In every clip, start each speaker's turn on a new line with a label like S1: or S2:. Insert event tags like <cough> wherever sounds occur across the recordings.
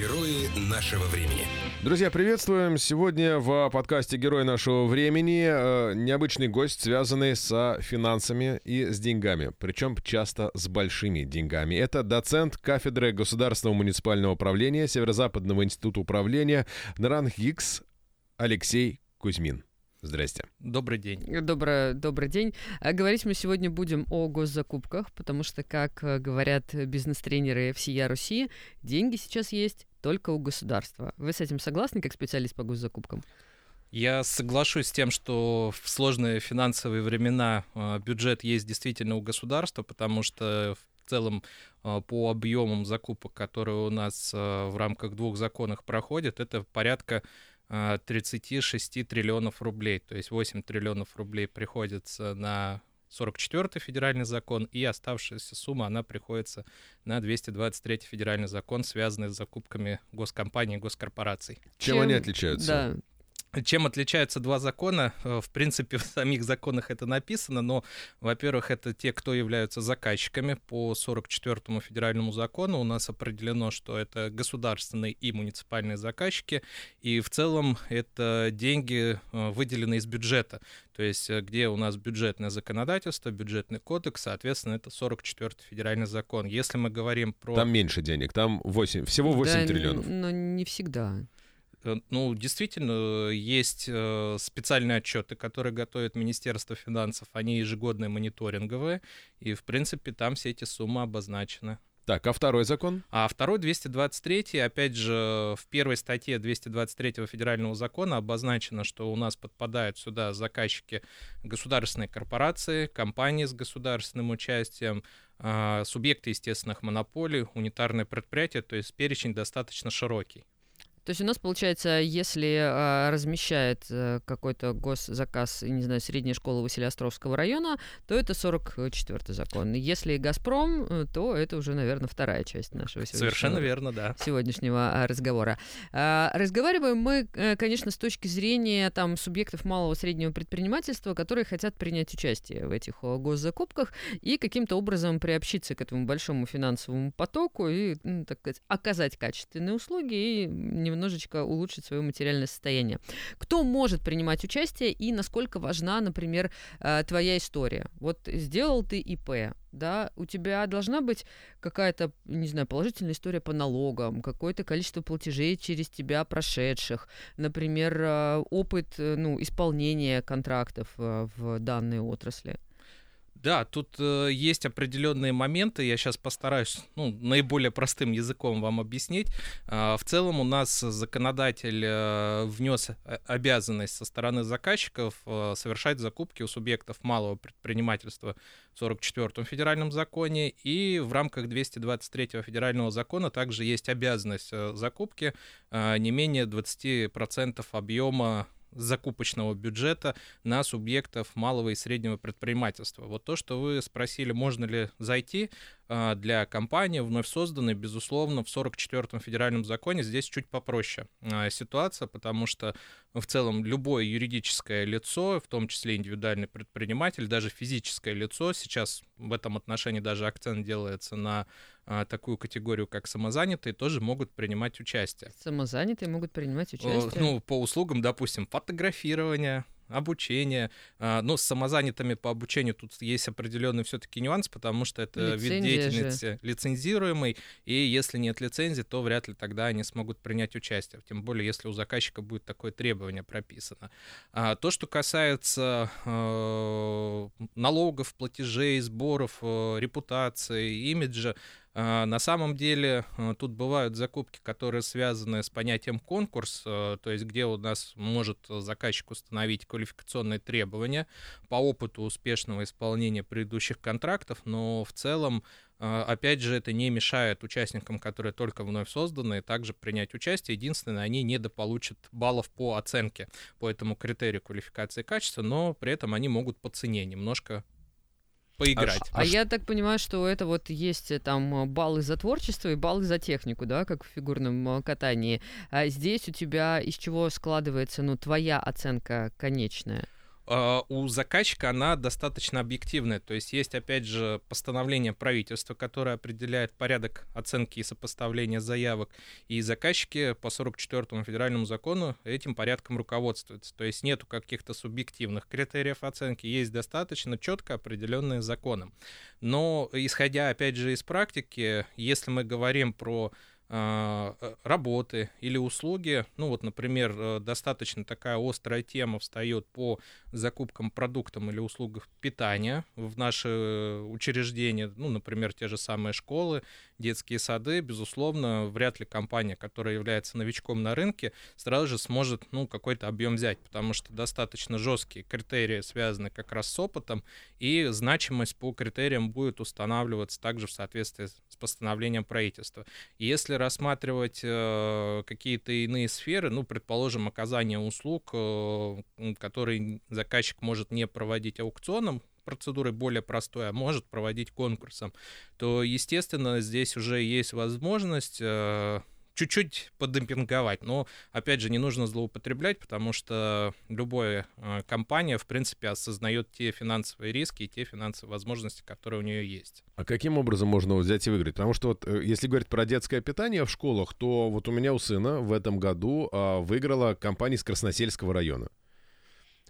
S1: Герои нашего времени.
S2: Друзья, приветствуем! Сегодня в подкасте «Герой нашего времени» э, необычный гость, связанный с финансами и с деньгами, причем часто с большими деньгами. Это доцент кафедры Государственного муниципального управления Северо-Западного института управления НРАНХИКС Алексей Кузьмин. Здрасте.
S3: Добрый день.
S4: Добрый, добрый день. А говорить мы сегодня будем о госзакупках, потому что, как э, говорят бизнес-тренеры всея Руси, деньги сейчас есть только у государства. Вы с этим согласны, как специалист по госзакупкам?
S3: Я соглашусь с тем, что в сложные финансовые времена э, бюджет есть действительно у государства, потому что в целом э, по объемам закупок, которые у нас в рамках двух законов проходят, это порядка 36 а, триллионов рублей. То есть 8 триллионов рублей приходится на 44-й федеральный закон, и оставшаяся сумма, она приходится на 223-й федеральный закон, связанный с закупками госкомпаний и госкорпораций.
S2: Чем, Чем они отличаются? Да,
S3: чем отличаются два закона? Э, в принципе, <laughs> в самих законах это написано, но, во-первых, это те, кто являются заказчиками. По 44-му федеральному закону у нас определено, что это государственные и муниципальные заказчики, и в целом это деньги, э, выделенные из бюджета. То есть, э, где у нас бюджетное законодательство, бюджетный кодекс, соответственно, это 44-й федеральный закон. Если мы говорим про...
S2: Там меньше денег, там 8, всего 8
S4: да,
S2: триллионов.
S4: Но не всегда.
S3: Э, ну, действительно, есть э, специальные отчеты, которые готовит Министерство финансов. Они ежегодные, мониторинговые. И, в принципе, там все эти суммы обозначены.
S2: Так, а второй закон?
S3: А второй 223, опять же, в первой статье 223 федерального закона обозначено, что у нас подпадают сюда заказчики государственной корпорации, компании с государственным участием, а, субъекты естественных монополий, унитарные предприятия, то есть перечень достаточно широкий.
S4: То есть у нас получается, если а, размещает а, какой-то госзаказ, не знаю, средняя школа Василиостровского района, то это 44-й закон. Если Газпром, э, то это уже, наверное, вторая часть нашего
S3: Совершенно верно, да.
S4: сегодняшнего а, разговора. А, разговариваем мы, э, конечно, с точки зрения там субъектов малого и среднего предпринимательства, которые хотят принять участие в этих госзакупках и каким-то образом приобщиться к этому большому финансовому потоку и, ну, так сказать, оказать качественные услуги и немножечко улучшить свое материальное состояние. Кто может принимать участие и насколько важна, например, э, твоя история? Вот сделал ты ИП, да, у тебя должна быть какая-то, не знаю, положительная история по налогам, какое-то количество платежей через тебя прошедших, например, э, опыт, э, ну, исполнения контрактов в данной отрасли.
S3: Да, тут э, есть определенные моменты, я сейчас постараюсь ну, наиболее простым языком вам объяснить. Э, в целом у нас законодатель э, внес обязанность со стороны заказчиков э, совершать закупки у субъектов малого предпринимательства в 44-м федеральном законе, и в рамках 223-го федерального закона также есть обязанность э, закупки э, не менее 20% объема закупочного бюджета на субъектов малого и среднего предпринимательства. Вот то, что вы спросили, можно ли зайти, а, для компании, вновь созданной, безусловно, в 44-м федеральном законе здесь чуть попроще а, ситуация, потому что в целом любое юридическое лицо, в том числе индивидуальный предприниматель, даже физическое лицо, сейчас в этом отношении даже акцент делается на а, такую категорию, как самозанятые, тоже могут принимать участие.
S4: Самозанятые могут принимать участие?
S3: Ну, по услугам, допустим, фотографирования, обучение. А, но с самозанятыми по обучению тут есть определенный все-таки нюанс, потому что это Лицензия вид деятельности же. лицензируемый, и если нет лицензии, то вряд ли тогда они смогут принять участие, тем более если у заказчика будет такое требование прописано. А, то, что касается э, налогов, платежей, сборов, э, репутации, имиджа, на самом деле э, тут бывают закупки, которые связаны с понятием конкурс, э, то есть где у нас может заказчик установить квалификационные требования по опыту успешного исполнения предыдущих контрактов, но в целом Опять же, это не мешает участникам, которые только вновь созданы, также принять участие. Единственное, они недополучат баллов по оценке, по этому критерию квалификации качества, но при этом они могут по цене немножко поиграть.
S4: А, а, я так понимаю, что это вот есть э, там э, баллы за творчество и баллы за технику, да, как в фигурном э, катании. А здесь у тебя из чего складывается, ну, твоя оценка конечная?
S3: Uh, у заказчика она достаточно объективная. То есть есть, опять же, постановление правительства, которое определяет порядок оценки и сопоставления заявок. И заказчики по 44-му федеральному закону этим порядком руководствуются. То есть нету каких-то субъективных критериев оценки, есть достаточно четко определенные законом. Но исходя, опять же, из практики, если мы говорим про а, работы или услуги. Ну вот, например, э, достаточно такая острая тема встает по закупкам продуктов или услуг питания в наши учреждения, ну, например, те же самые школы, детские сады, безусловно, вряд ли компания, которая является новичком на рынке, сразу же сможет, ну, какой-то объем взять, потому что достаточно жесткие критерии связаны как раз с опытом, и значимость по критериям будет устанавливаться также в соответствии с постановлением правительства. если рассматривать э, какие-то иные сферы, ну, предположим, оказание услуг, э, которые заказчик может не проводить аукционом, процедурой более простой, а может проводить конкурсом, то, естественно, здесь уже есть возможность э, чуть-чуть подемпинговать. Но, опять же, не нужно злоупотреблять, потому что любая э, компания, в принципе, осознает те финансовые риски и те финансовые возможности, которые у нее есть.
S2: А каким образом можно взять и выиграть? Потому что вот э, если говорить про детское питание в школах, то вот у меня у сына в этом году а, выиграла компания из Красносельского района.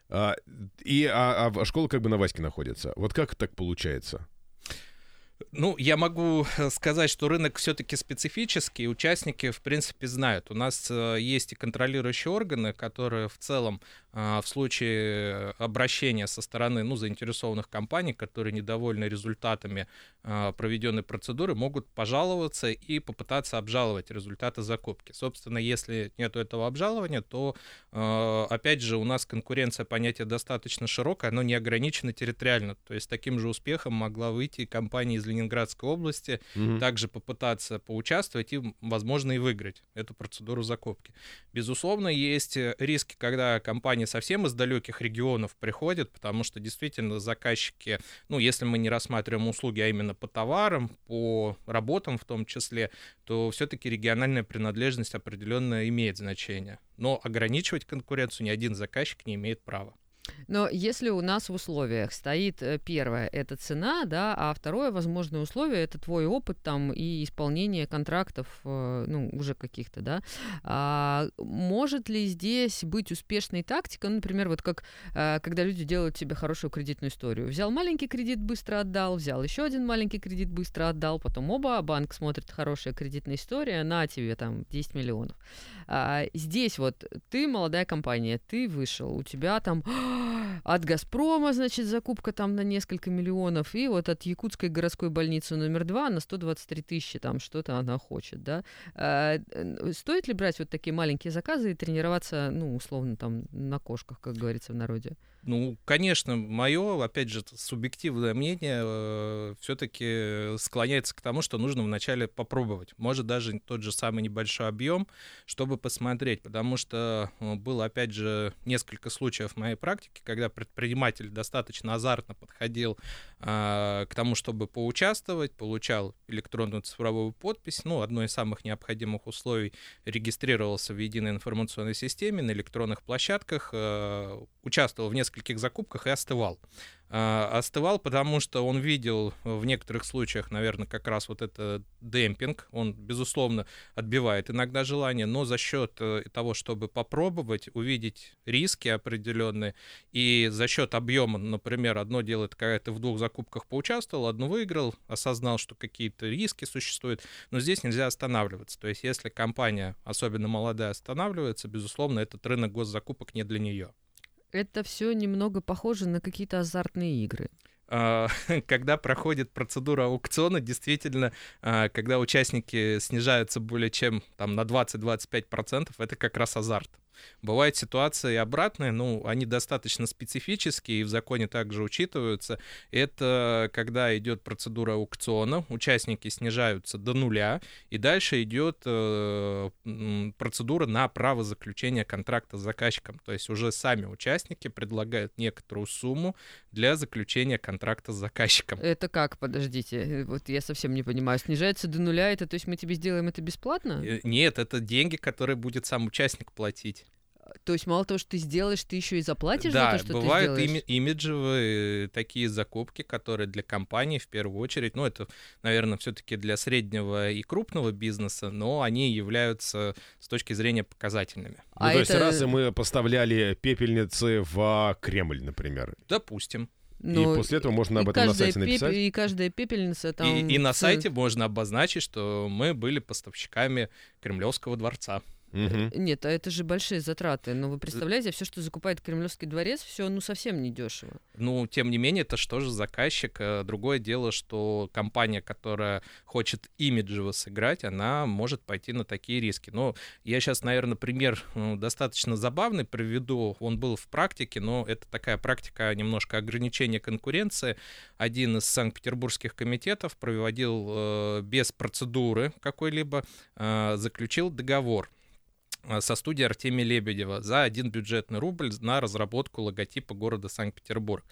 S2: А, и а, а школа как бы на Ваське находится. Вот как так получается?
S3: Ну, я могу э, сказать, что рынок все-таки специфический, участники, в принципе, знают. У нас э, есть и контролирующие органы, которые в целом а, в случае обращения со стороны ну, заинтересованных компаний, которые недовольны результатами а, проведенной процедуры, могут пожаловаться и попытаться обжаловать результаты закупки. Собственно, если нет этого обжалования, то, а, опять же, у нас конкуренция понятие достаточно широкое, оно не ограничено территориально. То есть таким же успехом могла выйти компания из Ленинградской области, угу. также попытаться поучаствовать и, возможно, и выиграть эту процедуру закупки. Безусловно, есть риски, когда компания не совсем из далеких регионов приходят, потому что действительно заказчики, ну, если мы не рассматриваем услуги, а именно по товарам, по работам в том числе, то все-таки региональная принадлежность определенно имеет значение. Но ограничивать конкуренцию ни один заказчик не имеет права.
S4: Но если у нас в условиях стоит э, первое — это цена, да, а второе возможное условие — это твой опыт там и исполнение контрактов, э, ну, уже каких-то, да, а может ли здесь быть успешной тактика, ну, например, вот как э, когда люди делают себе хорошую кредитную историю. Взял маленький кредит, быстро отдал, взял еще один маленький кредит, быстро отдал, потом оба, банк смотрит, хорошая кредитная история, на тебе там 10 миллионов. А здесь вот ты молодая компания, ты вышел, у тебя там от «Газпрома», значит, закупка там на несколько миллионов, и вот от Якутской городской больницы номер два на 123 тысячи, там что-то она хочет, да. А, стоит ли брать вот такие маленькие заказы и тренироваться, ну, условно, там, на кошках, как говорится в народе?
S3: Ну, конечно, мое, опять же, субъективное мнение э, все-таки склоняется к тому, что нужно вначале попробовать. Может, даже тот же самый небольшой объем, чтобы посмотреть. Потому что э, было, опять же, несколько случаев в моей практике, когда предприниматель достаточно азартно подходил э, к тому, чтобы поучаствовать, получал электронную цифровую подпись. Ну, одно из самых необходимых условий регистрировался в единой информационной системе на электронных площадках, э, участвовал в нескольких нескольких закупках и остывал. А, остывал, потому что он видел в некоторых случаях, наверное, как раз вот это демпинг. Он, безусловно, отбивает иногда желание, но за счет э, того, чтобы попробовать, увидеть риски определенные, и за счет объема, например, одно дело, это когда ты в двух закупках поучаствовал, одну выиграл, осознал, что какие-то риски существуют, но здесь нельзя останавливаться. То есть если компания, особенно молодая, останавливается, безусловно, этот рынок госзакупок не для нее
S4: это все немного похоже на какие-то азартные игры
S3: а, <laughs> когда проходит процедура аукциона, действительно, а, когда участники снижаются более чем там, на 20-25%, это как раз азарт. Бывают ситуации обратные, ну, они достаточно специфические и в законе также учитываются. Это когда идет процедура аукциона, участники снижаются до нуля, и дальше идет э, процедура на право заключения контракта с заказчиком. То есть уже сами участники предлагают некоторую сумму для заключения контракта с заказчиком.
S4: Это как, подождите, вот я совсем не понимаю, снижается до нуля, это то есть мы тебе сделаем это бесплатно?
S3: Э, нет, это деньги, которые будет сам участник платить.
S4: То есть мало того, что ты сделаешь, ты еще и заплатишь
S3: да,
S4: за то, что
S3: бывают
S4: ты сделаешь?
S3: име- имиджевые такие закупки, которые для компании в первую очередь, ну это, наверное, все-таки для среднего и крупного бизнеса, но они являются с точки зрения показательными.
S2: Ну,
S4: А
S2: то есть
S4: это-
S2: раз и мы поставляли пепельницы в Кремль, например.
S3: Допустим.
S4: Ну,
S2: и после этого можно об этом на сайте
S4: пеп-
S2: написать.
S4: И каждая пепельница там...
S3: и, и на сайте можно обозначить, что мы были поставщиками Кремлевского дворца.
S2: Мгм.
S4: Нет, а это же большие затраты. Но вы представляете, все, что закупает Кремлевский дворец, все ну совсем не дешево.
S3: Ну, тем не менее, это что же заказчик? Э, Другое дело, что компания, которая хочет имиджево сыграть, она может пойти на такие риски. Но я сейчас, наверное, пример ну, достаточно забавный приведу. Он был в практике, но это такая практика немножко ограничения конкуренции. Один из санкт-петербургских комитетов проводил э, без процедуры какой-либо, э, заключил договор со студией Артемия Лебедева за один бюджетный рубль на разработку логотипа города Санкт-Петербург.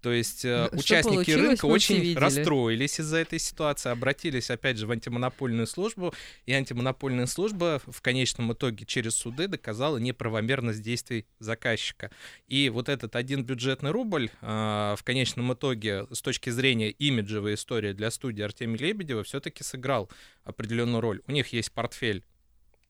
S3: То есть э,
S4: Что
S3: участники рынка очень
S4: видели.
S3: расстроились из-за этой ситуации, обратились опять же в антимонопольную службу, и антимонопольная служба в конечном итоге через суды доказала неправомерность действий заказчика. И вот этот один бюджетный рубль э, в конечном итоге с точки зрения имиджевой истории для студии Артемия Лебедева все-таки сыграл определенную роль. У них есть портфель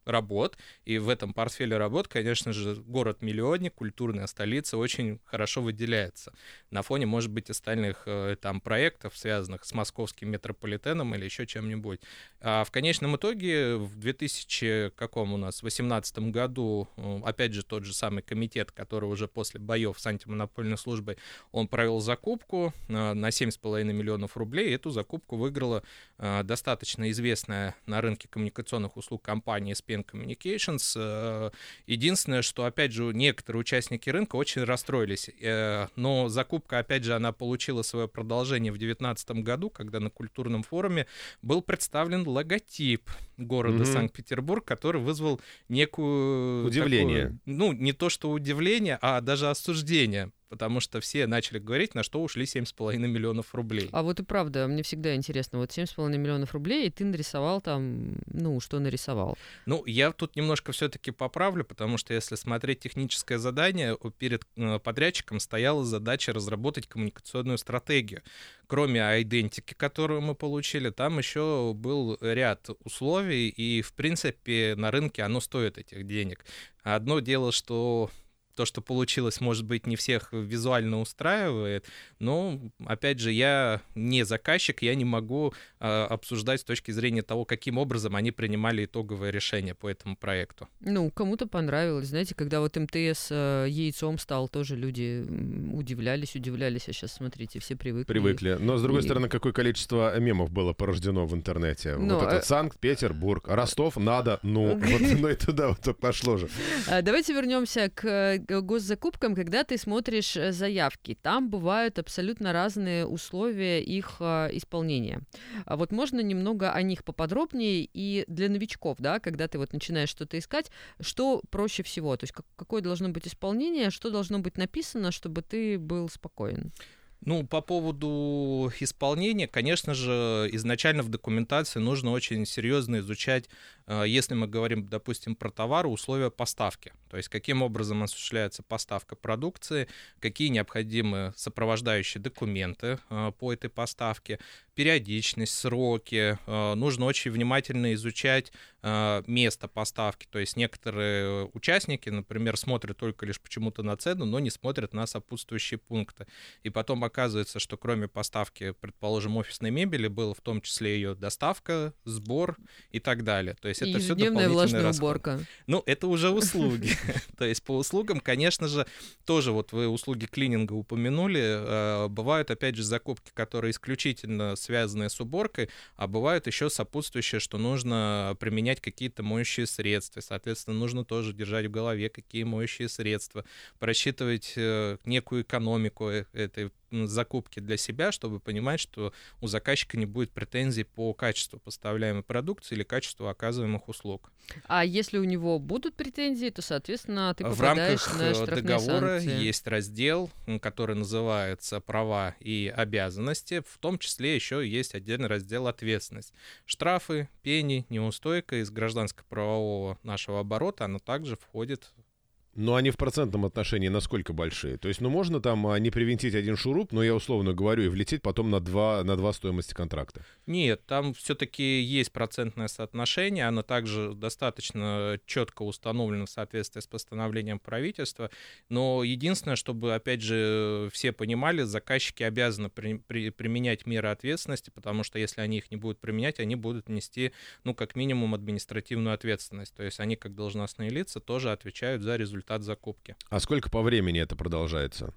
S3: работ, и в этом портфеле работ, конечно же, город-миллионник, культурная столица очень хорошо выделяется на фоне, может быть, остальных э, там проектов, связанных с московским метрополитеном или еще чем-нибудь. А в конечном итоге в 2000 каком у нас 18 году, э, опять же, тот же самый комитет, который уже после боев с антимонопольной службой, он провел закупку э, на 7,5 миллионов рублей, и эту закупку выиграла достаточно известная на рынке коммуникационных услуг компания SPN Communications. Э, Единственное, что, опять же, некоторые участники рынка очень расстроились. Э, Но закупка, опять же, она получила свое продолжение в 2019 году, когда на культурном форуме был представлен логотип города
S2: Мгм.
S3: Санкт-Петербург, который вызвал некую...
S2: Удивление.
S3: такую- ну, не то что удивление, а даже осуждение. Потому что все начали говорить, на что ушли 7,5 миллионов рублей.
S4: А вот и правда, мне всегда интересно, вот 7,5 миллионов рублей, и ты нарисовал там, ну, что нарисовал.
S3: Ну, я тут немножко все-таки поправлю, потому что если смотреть техническое задание, перед э, подрядчиком стояла задача разработать коммуникационную стратегию. Кроме идентики, которую мы получили, там еще был ряд условий, и, в принципе, на рынке оно стоит этих денег. Одно дело, что то, что получилось, может быть, не всех визуально устраивает, но, опять же, я не заказчик, я не могу э, обсуждать с точки зрения того, каким образом они принимали итоговое решение по этому проекту.
S4: Ну, кому-то понравилось. Знаете, когда вот МТС э, яйцом стал, тоже люди удивлялись, удивлялись, а сейчас, смотрите, все привыкли.
S2: Привыкли. Но, с другой
S4: И-
S2: стороны, какое количество мемов было порождено в интернете.
S4: Ну,
S2: вот
S4: э-
S2: этот Санкт-Петербург, Ростов надо, ну, <laughs> вот, ну и туда вот пошло же.
S4: А, Давайте вернемся к э, госзакупкам. Когда ты смотришь э, заявки, там бывают абсолютно разные условия их э, исполнения. А вот можно немного о них поподробнее и для новичков, да, когда ты вот начинаешь что-то искать, что проще всего? То есть как- какое должно быть исполнение, что должно быть написано, чтобы ты был спокоен?
S3: Ну, по поводу исполнения, конечно же, изначально в документации нужно очень серьезно изучать, если мы говорим, допустим, про товары, условия поставки. То есть каким образом осуществляется поставка продукции, какие необходимы сопровождающие документы э, по этой поставке, периодичность, сроки. Э, Нужно очень внимательно изучать э, место поставки. То есть некоторые участники, например, смотрят только лишь почему-то на цену, но не смотрят на сопутствующие пункты. И потом оказывается, что кроме поставки, предположим, офисной мебели, было в том числе ее доставка, сбор и так далее. То есть
S4: И
S3: это все дополнительные
S4: влажная
S3: расходы.
S4: уборка.
S3: Ну, это уже услуги. <laughs> То есть по услугам, конечно же, тоже вот вы услуги клининга упомянули, э, бывают, опять же, закупки, которые исключительно связаны с уборкой, а бывают еще сопутствующие, что нужно применять какие-то моющие средства. Соответственно, нужно тоже держать в голове, какие моющие средства, просчитывать э, некую экономику э- этой закупки для себя, чтобы понимать, что у заказчика не будет претензий по качеству поставляемой продукции или качеству оказываемых услуг.
S4: А если у него будут претензии, то, соответственно, ты
S3: в рамках
S4: на
S3: э, договора
S4: санкции.
S3: есть раздел, который называется «Права и обязанности». В том числе еще есть отдельный раздел «Ответственность». Штрафы, пени, неустойка из гражданско-правового нашего оборота, оно также входит
S2: Но они в процентном отношении насколько большие? То есть, ну, можно там а, не привинтить один шуруп, но я условно говорю, и влететь потом на два, на два стоимости контракта?
S3: Нет, там все-таки есть процентное соотношение, оно также достаточно четко установлено в соответствии с постановлением правительства, но единственное, чтобы, опять же, все понимали, заказчики обязаны при, при, применять меры ответственности, потому что если они их не будут применять, они будут нести, ну, как минимум, административную ответственность, то есть они, как должностные лица, тоже отвечают за результаты результат закупки.
S2: А сколько по времени это продолжается?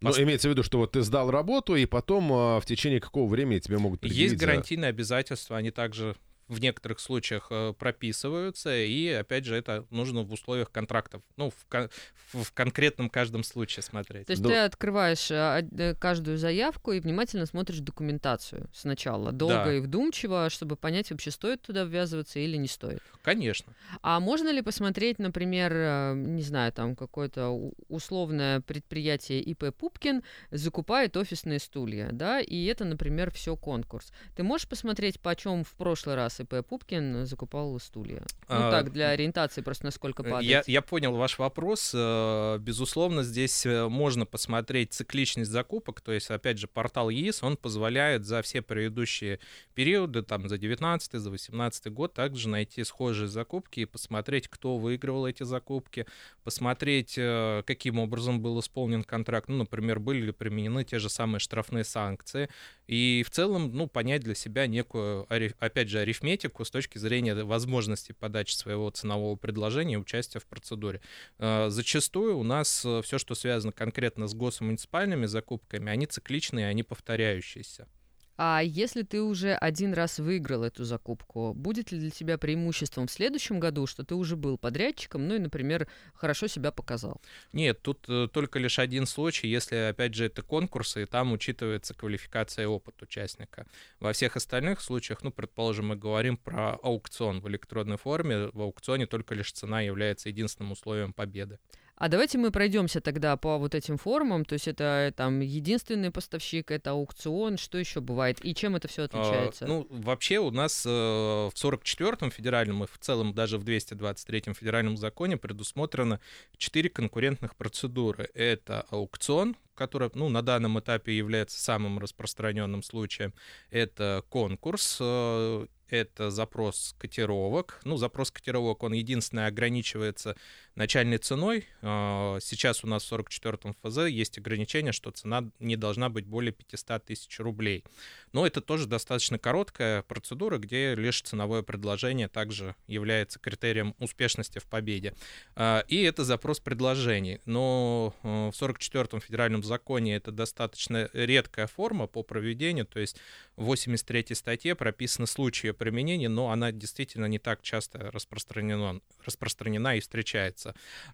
S2: Ну, имеется в виду, что вот ты сдал работу, и потом а, в течение какого времени тебе могут предъявить
S3: Есть гарантийные за... обязательства, они также в некоторых случаях э, прописываются, и, опять же, это нужно в условиях контрактов, ну, в, кон- в конкретном каждом случае смотреть.
S4: То есть да. ты открываешь э, э, каждую заявку и внимательно смотришь документацию сначала, долго да. и вдумчиво, чтобы понять, вообще стоит туда ввязываться или не стоит.
S3: Конечно.
S4: А можно ли посмотреть, например, не знаю, там какое-то условное предприятие ИП Пупкин закупает офисные стулья, да, и это, например, все конкурс. Ты можешь посмотреть, почем в прошлый раз ИП Пупкин закупал стулья. Ну а, так, для ориентации просто насколько падает.
S3: Я, я понял ваш вопрос. Э, безусловно, здесь э, можно посмотреть цикличность закупок, то есть, опять же, портал ЕИС, он позволяет за все предыдущие периоды, там, за 19 за 18 год, также найти схожие закупки и посмотреть, кто выигрывал эти закупки, посмотреть, э, каким образом был исполнен контракт, ну, например, были ли применены те же самые штрафные санкции, и в целом, ну, понять для себя некую, опять же, арифметику с точки зрения возможности подачи своего ценового предложения и участия в процедуре. Э, зачастую у нас э, все, что связано конкретно с госмуниципальными закупками, они цикличные, они повторяющиеся.
S4: А если ты уже один раз выиграл эту закупку, будет ли для тебя преимуществом в следующем году, что ты уже был подрядчиком, ну и, например, хорошо себя показал?
S3: Нет, тут э, только лишь один случай, если, опять же, это конкурсы, и там учитывается квалификация и опыт участника. Во всех остальных случаях, ну, предположим, мы говорим про аукцион в электронной форме, в аукционе только лишь цена является единственным условием победы.
S4: А давайте мы пройдемся тогда по вот этим формам. То есть это э, там единственный поставщик, это аукцион, что еще бывает и чем это все отличается?
S3: А, ну, вообще у нас э, в 44-м федеральном и в целом даже в 223-м федеральном законе предусмотрено четыре конкурентных процедуры. Это аукцион, который ну, на данном этапе является самым распространенным случаем. Это конкурс, э, это запрос котировок. Ну, запрос котировок, он единственное ограничивается начальной ценой. А, сейчас у нас в 44-м ФЗ есть ограничение, что цена не должна быть более 500 тысяч рублей. Но это тоже достаточно короткая процедура, где лишь ценовое предложение также является критерием успешности в победе. А, и это запрос предложений. Но э, в 44-м федеральном законе это достаточно редкая форма по проведению, то есть в 83 статье прописаны случаи применения, но она действительно не так часто распространена, распространена и встречается.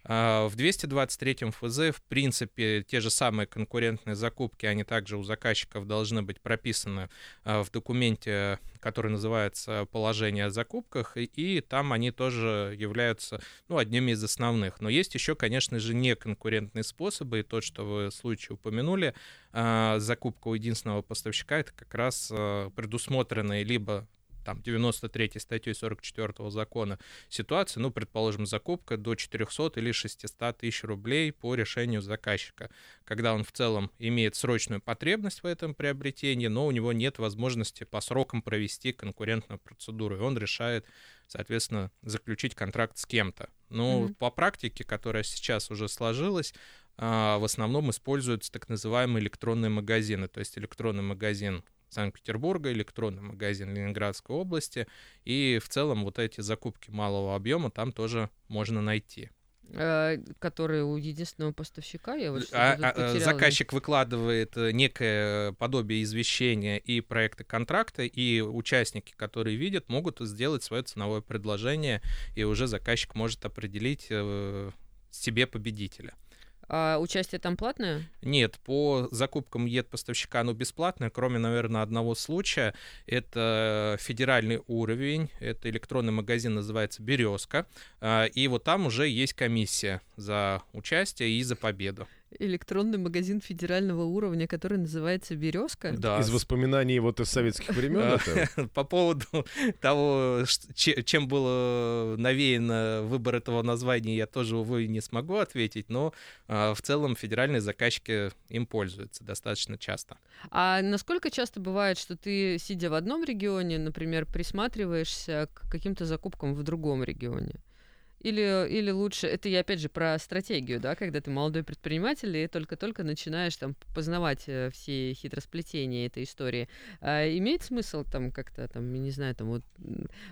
S3: А, в 223 ФЗ, в принципе, те же самые конкурентные закупки, они также у заказчиков должны быть прописаны а, в документе который называется «Положение о закупках», и там они тоже являются ну, одними из основных. Но есть еще, конечно же, неконкурентные способы, и то, что вы в случае упомянули, а, закупка у единственного поставщика, это как раз предусмотренные либо там 93 статьей 44 закона ситуации, ну, предположим, закупка до 400 или 600 тысяч рублей по решению заказчика, когда он в целом имеет срочную потребность в этом приобретении, но у него нет возможности по срокам провести конкурентную процедуру, и он решает соответственно, заключить контракт с кем-то. Но mm-hmm. по практике, которая сейчас уже сложилась, а, в основном используются так называемые электронные магазины. То есть электронный магазин Санкт-Петербурга, электронный магазин Ленинградской области. И в целом вот эти закупки малого объема там тоже можно найти
S4: э, которые у единственного поставщика. Я вот
S3: а, а, заказчик выкладывает э, некое подобие извещения и проекты контракта, и участники, которые видят, могут сделать свое ценовое предложение, и уже заказчик может определить э, себе победителя.
S4: А участие там платное?
S3: Нет, по закупкам ед поставщика оно бесплатное, кроме, наверное, одного случая. Это федеральный уровень, это электронный магазин, называется «Березка». А, и вот там уже есть комиссия за участие и за победу.
S4: Электронный магазин федерального уровня, который называется «Березка».
S3: Да.
S2: Из воспоминаний вот из советских времен? <laughs>
S3: По поводу <laughs> того, чем было навеяно выбор этого названия, я тоже, увы, не смогу ответить, но а, в целом федеральные заказчики им пользуются достаточно часто.
S4: А насколько часто бывает, что ты, сидя в одном регионе, например, присматриваешься к каким-то закупкам в другом регионе? Или, или лучше, это я опять же про стратегию, да, когда ты молодой предприниматель и только-только начинаешь там познавать э, все хитросплетения этой истории. А имеет смысл там как-то там, не знаю, там вот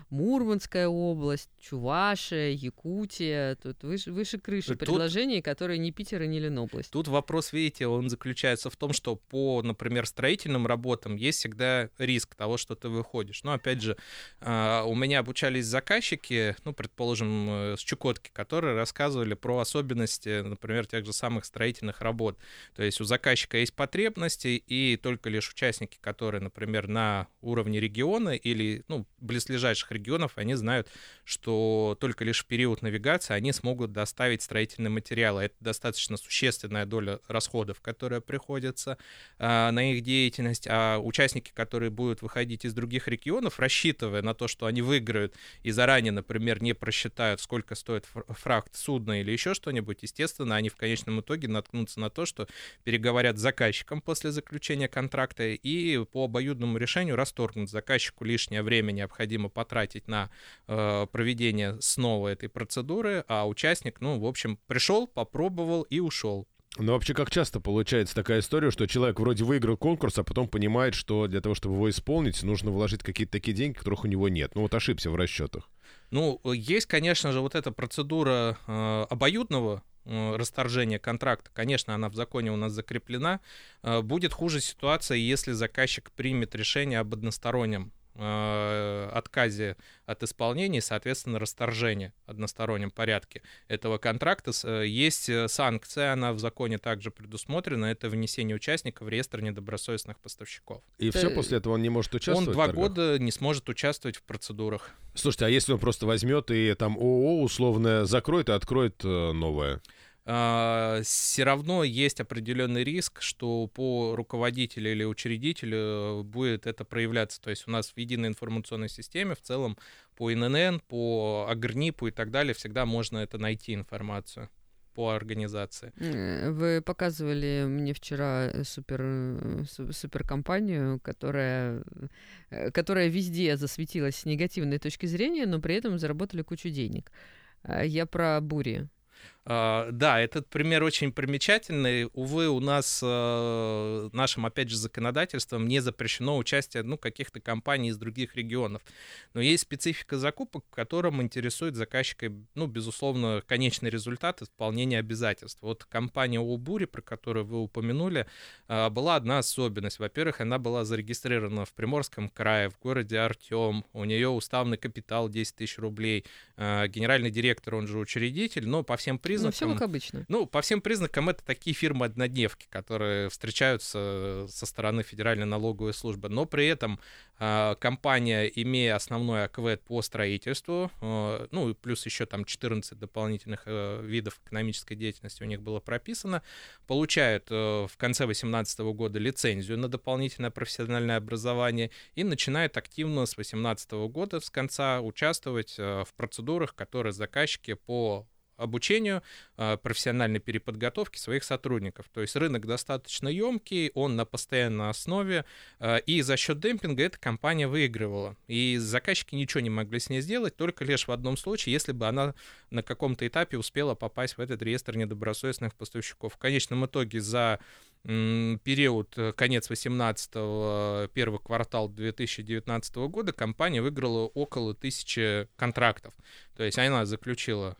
S4: Мурманская область, Чувашия, Якутия, тут выше, выше крыши
S3: Тут-
S4: предложений, которые не Питер и не Ленобласть.
S3: Тут вопрос, видите, он заключается в том, что по, например, строительным работам есть всегда риск того, что ты выходишь. Но опять же, а, у меня обучались заказчики, ну, предположим, э, с Чукотки, которые рассказывали про особенности, например, тех же самых строительных работ. То есть у заказчика есть потребности, и только лишь участники, которые, например, на уровне региона или ну, близлежащих регионов, они знают, что только лишь в период навигации они смогут доставить строительные материалы. Это достаточно существенная доля расходов, которая приходится а, на их деятельность. А участники, которые будут выходить из других регионов, рассчитывая на то, что они выиграют и заранее, например, не просчитают, сколько стоит фр- фракт судна или еще что-нибудь, естественно, они в конечном итоге наткнутся на то, что переговорят с заказчиком после заключения контракта и по обоюдному решению расторгнут заказчику лишнее время необходимо потратить на э, проведение снова этой процедуры, а участник, ну, в общем, пришел, попробовал и ушел.
S2: Ну, вообще, как часто получается такая история, что человек вроде выиграл конкурс, а потом понимает, что для того, чтобы его исполнить, нужно вложить какие-то такие деньги, которых у него нет. Ну, вот ошибся в расчетах.
S3: Ну, э, есть, конечно же, вот эта процедура э, обоюдного э, расторжения контракта. Конечно, она в законе у нас закреплена. Э, будет хуже ситуация, если заказчик примет решение об одностороннем э, отказе от исполнения и, соответственно, расторжении в одностороннем порядке этого контракта. Э, Есть э, санкция, она в законе также предусмотрена, это внесение участника в реестр недобросовестных поставщиков.
S2: И
S4: Это-
S2: все после этого он не может участвовать
S3: Он два года не сможет участвовать в процедурах.
S2: Слушайте, а если он просто возьмет и там ООО условно закроет и откроет новое?
S3: Все равно есть определенный риск, что по руководителю или учредителю будет это проявляться. То есть у нас в единой информационной системе в целом по ИНН, по Агрнипу и так далее всегда можно это найти информацию по организации.
S4: Э, Вы показывали мне вчера э, супер, э, су- суперкомпанию, которая, которая везде засветилась с негативной точки зрения, но при этом заработали кучу денег. А Я про бури.
S3: А, Да, этот пример очень примечательный. Увы, у нас э, нашим, опять же, законодательством не запрещено участие ну, каких-то компаний из других регионов. Но есть специфика закупок, в котором интересует заказчика, ну, безусловно, конечный результат исполнения обязательств. Вот компания Обури, про которую вы упомянули, а, была одна особенность. Во-первых, она была зарегистрирована в Приморском крае, в городе Артем. У нее уставный капитал 10 тысяч рублей. А, Генеральный директор, он же учредитель, но по всем
S4: Ну,
S3: признакам...
S4: все как обычно.
S3: Ну, по всем признакам это такие фирмы-однодневки, которые встречаются со стороны Федеральной налоговой службы. Но при этом а, компания, имея основной АКВЭД по строительству, а, ну и плюс еще там 14 дополнительных э, видов экономической деятельности у них было прописано, получают э, в конце 2018 года лицензию на дополнительное профессиональное образование и начинают активно с 2018 года, с конца, участвовать э, в процедурах, которые заказчики по обучению, э, профессиональной переподготовке своих сотрудников. То есть рынок достаточно емкий, он на постоянной основе, э, и за счет демпинга эта компания выигрывала. И заказчики ничего не могли с ней сделать, только лишь в одном случае, если бы она на каком-то этапе успела попасть в этот реестр недобросовестных поставщиков. В конечном итоге за период э, конец 18 первый квартал 2019 года компания выиграла около тысячи контрактов. То есть она заключила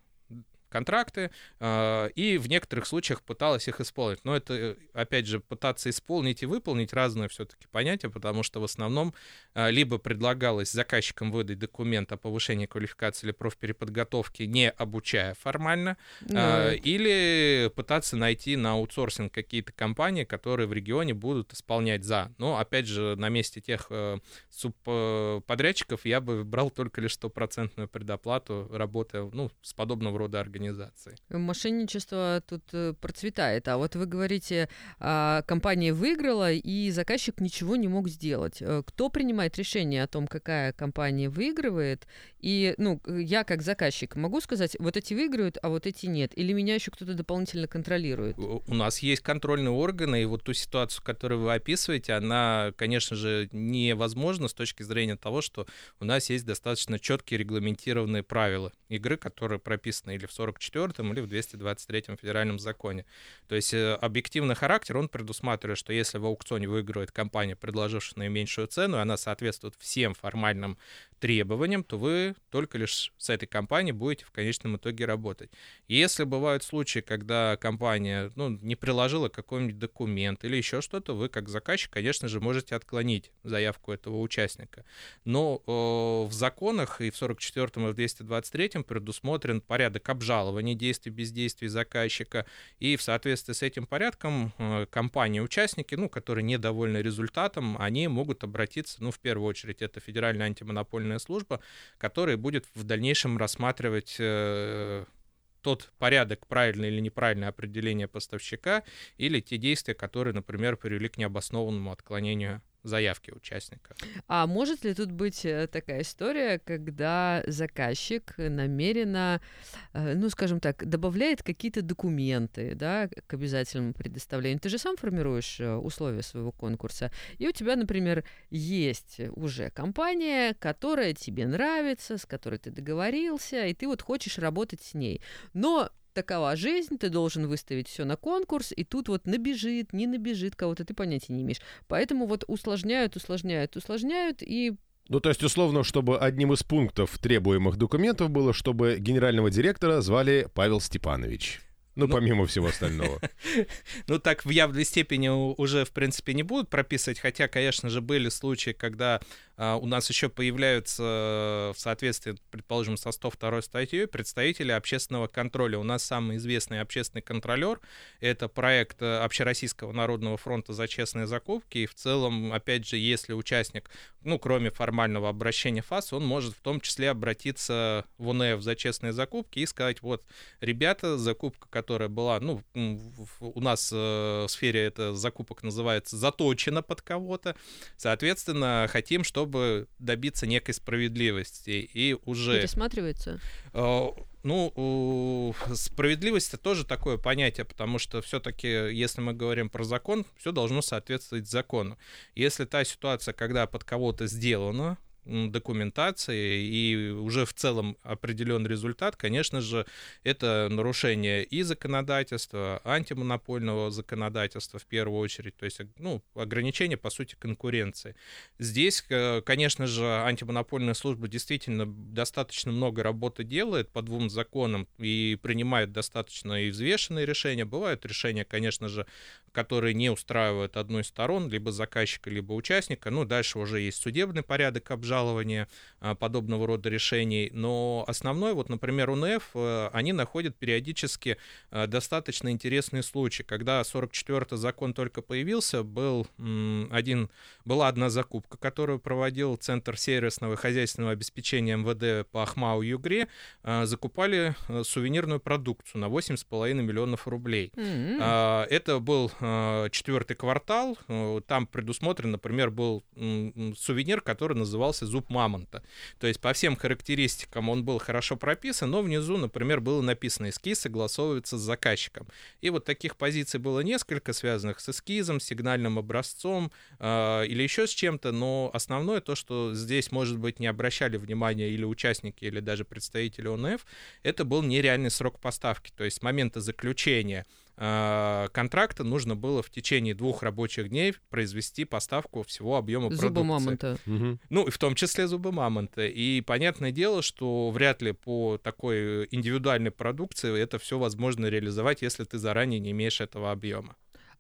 S3: контракты э, и в некоторых случаях пыталась их исполнить. Но это, э, опять же, пытаться исполнить и выполнить разные все-таки понятия, потому что в основном э, либо предлагалось заказчикам выдать документ о повышении квалификации или профпереподготовке, не обучая формально,
S4: Ну,
S3: а, или пытаться найти на аутсорсинг какие-то компании, которые в регионе будут исполнять за. Но, опять же, на месте тех э, субподрядчиков я бы брал только лишь стопроцентную предоплату, работая ну, с подобного рода организацией. Организации.
S4: Мошенничество тут э, процветает. А вот вы говорите, а, компания выиграла, и заказчик ничего не мог сделать. Э, кто принимает решение о том, какая компания выигрывает? И, ну, я как заказчик могу сказать, вот эти выиграют, а вот эти нет? Или меня еще кто-то дополнительно контролирует?
S3: У нас есть контрольные органы, и вот ту ситуацию, которую вы описываете, она, конечно же, невозможна с точки зрения того, что у нас есть достаточно четкие регламентированные правила игры, которые прописаны или в 44-м, или в 223-м федеральном законе. То есть э, объективный характер, он предусматривает, что если в аукционе выигрывает компания, предложившая наименьшую цену, и она соответствует всем формальным требованиям, то вы только лишь с этой компанией будете в конечном итоге работать. Если бывают случаи, когда компания ну, не приложила какой-нибудь документ или еще что-то, вы как заказчик, конечно же, можете отклонить заявку этого участника. Но э, в законах и в 44 и в 223 предусмотрен порядок обжалования действий бездействий заказчика, и в соответствии с этим порядком э, компании-участники, ну, которые недовольны результатом, они могут обратиться, ну, в первую очередь, это Федеральная антимонопольная служба, которая будет в дальнейшем рассматривать э, тот порядок, правильное или неправильное определение поставщика, или те действия, которые, например, привели к необоснованному отклонению заявки участника.
S4: А может ли тут быть э, такая история, когда заказчик намеренно, э, ну, скажем так, добавляет какие-то документы, да, к обязательному предоставлению? Ты же сам формируешь э, условия своего конкурса, и у тебя, например, есть уже компания, которая тебе нравится, с которой ты договорился, и ты вот хочешь работать с ней. Но такова жизнь, ты должен выставить все на конкурс, и тут вот набежит, не набежит кого-то, ты понятия не имеешь. Поэтому вот усложняют, усложняют, усложняют, и
S2: ну, то есть, условно, чтобы одним из пунктов требуемых документов было, чтобы генерального директора звали Павел Степанович. Ну, ну, помимо всего остального. <laughs>
S3: Ну, так в явной степени уже, в принципе, не будут прописывать, хотя, конечно же, были случаи, когда у нас еще появляются в соответствии, предположим, со 102 статьей представители общественного контроля. У нас самый известный общественный контролер — это проект э, Общероссийского народного фронта за честные закупки. И в целом, опять же, если участник, ну, кроме формального обращения ФАС, он может в том числе обратиться в УНФ за честные закупки и сказать, вот, ребята, закупка, которая была, ну, у нас э, в сфере это закупок называется заточена под кого-то, соответственно, хотим, чтобы чтобы добиться некой справедливости. И уже...
S4: Пересматривается?
S3: Э, ну, справедливость это тоже такое понятие, потому что все-таки, если мы говорим про закон, все должно соответствовать закону. Если та ситуация, когда под кого-то сделано, документации и уже в целом определен результат, конечно же, это нарушение и законодательства, антимонопольного законодательства в первую очередь, то есть ну, ограничение, по сути, конкуренции. Здесь, э, конечно же, антимонопольная служба действительно достаточно много работы делает по двум законам и принимает достаточно и взвешенные решения. Бывают решения, конечно же, которые не устраивают одной из сторон, либо заказчика, либо участника. Ну, дальше уже есть судебный порядок обжалования а, подобного рода решений. Но основной, вот, например, УНФ, э, они находят периодически э, достаточно интересные случаи. Когда 44-й закон только появился, был один, была одна закупка, которую проводил Центр сервисного и хозяйственного обеспечения МВД по Ахмау Югре. А, закупали э, сувенирную продукцию на 8,5 миллионов рублей. Mm-hmm. Это был Э, четвертый квартал, э, там предусмотрен, например, был сувенир, который назывался «Зуб мамонта». То есть по всем характеристикам он был хорошо прописан, но внизу, например, было написано «эскиз согласовывается с заказчиком». И вот таких позиций было несколько, связанных с эскизом, сигнальным образцом э, или еще с чем-то, но основное то, что здесь, может быть, не обращали внимания или участники, или даже представители ОНФ, это был нереальный срок поставки, то есть с момента заключения Э, контракта нужно было в течение двух рабочих дней произвести поставку всего объема
S4: зуба
S3: продукции.
S4: мамонта.
S3: Угу. Ну, и в том числе зубы мамонта. И понятное дело, что вряд ли по такой индивидуальной продукции это все возможно реализовать, если ты заранее не имеешь этого объема.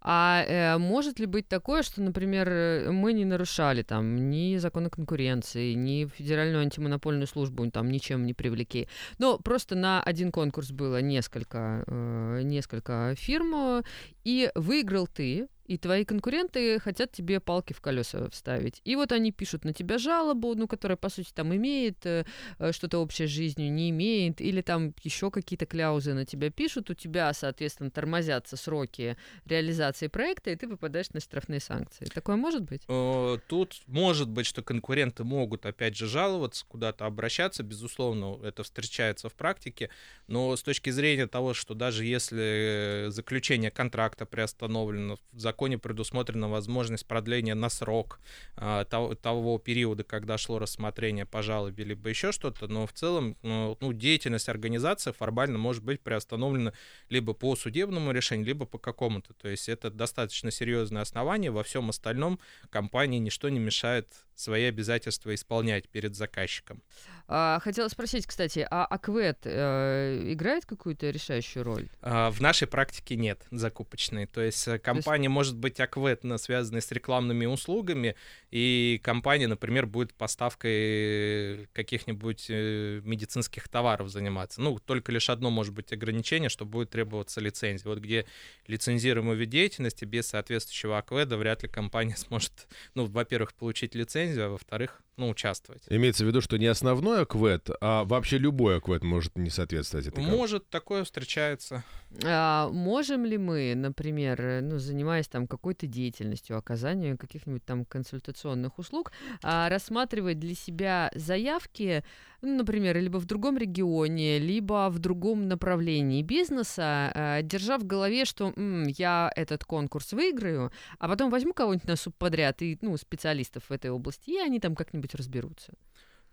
S4: А э, может ли быть такое, что, например, э, мы не нарушали там ни законы конкуренции, ни федеральную антимонопольную службу там ничем не привлекли, но просто на один конкурс было несколько, э, несколько фирм, и выиграл ты, и твои конкуренты хотят тебе палки в колеса вставить. И вот они пишут на тебя жалобу, ну, которая, по сути, там имеет э, э, что-то общее с жизнью, не имеет, или там еще какие-то кляузы на тебя пишут, у тебя, соответственно, тормозятся сроки реализации проекта, и ты попадаешь на штрафные санкции. Такое может быть?
S3: Э, тут может быть, что конкуренты могут, опять же, жаловаться, куда-то обращаться, безусловно, это встречается в практике, но с точки зрения того, что даже если заключение контракта приостановлено, законе предусмотрена возможность продления на срок а, того, того периода, когда шло рассмотрение по жалобе, либо еще что-то, но в целом ну, ну, деятельность организации формально может быть приостановлена либо по судебному решению, либо по какому-то. То есть это достаточно серьезное основание. Во всем остальном компании ничто не мешает свои обязательства исполнять перед заказчиком.
S4: А, хотела спросить, кстати, а АКВЭД э, играет какую-то решающую роль?
S3: А, в нашей практике нет закупочной. То есть э, компания есть... может быть АКВЭД, связанной с рекламными услугами, и компания, например, будет поставкой каких-нибудь э, медицинских товаров заниматься. Ну, только лишь одно может быть ограничение, что будет требоваться лицензия. Вот где лицензируемый вид деятельности без соответствующего АКВЭДа вряд ли компания <laughs> сможет, ну, во-первых, получить лицензию, а во-вторых, ну, участвовать.
S2: Имеется в виду, что не основной аквет, а вообще любой аквет может не соответствовать этой
S3: Может, такое встречается.
S4: А, можем ли мы, например, э, ну, занимаясь там какой-то деятельностью, оказанием каких-нибудь там консультационных услуг, а, рассматривать для себя заявки, ну, например, либо в другом регионе, либо в другом направлении бизнеса, а, держа в голове, что м, я этот конкурс выиграю, а потом возьму кого-нибудь на субподряд и ну, специалистов в этой области, и они там как-нибудь разберутся.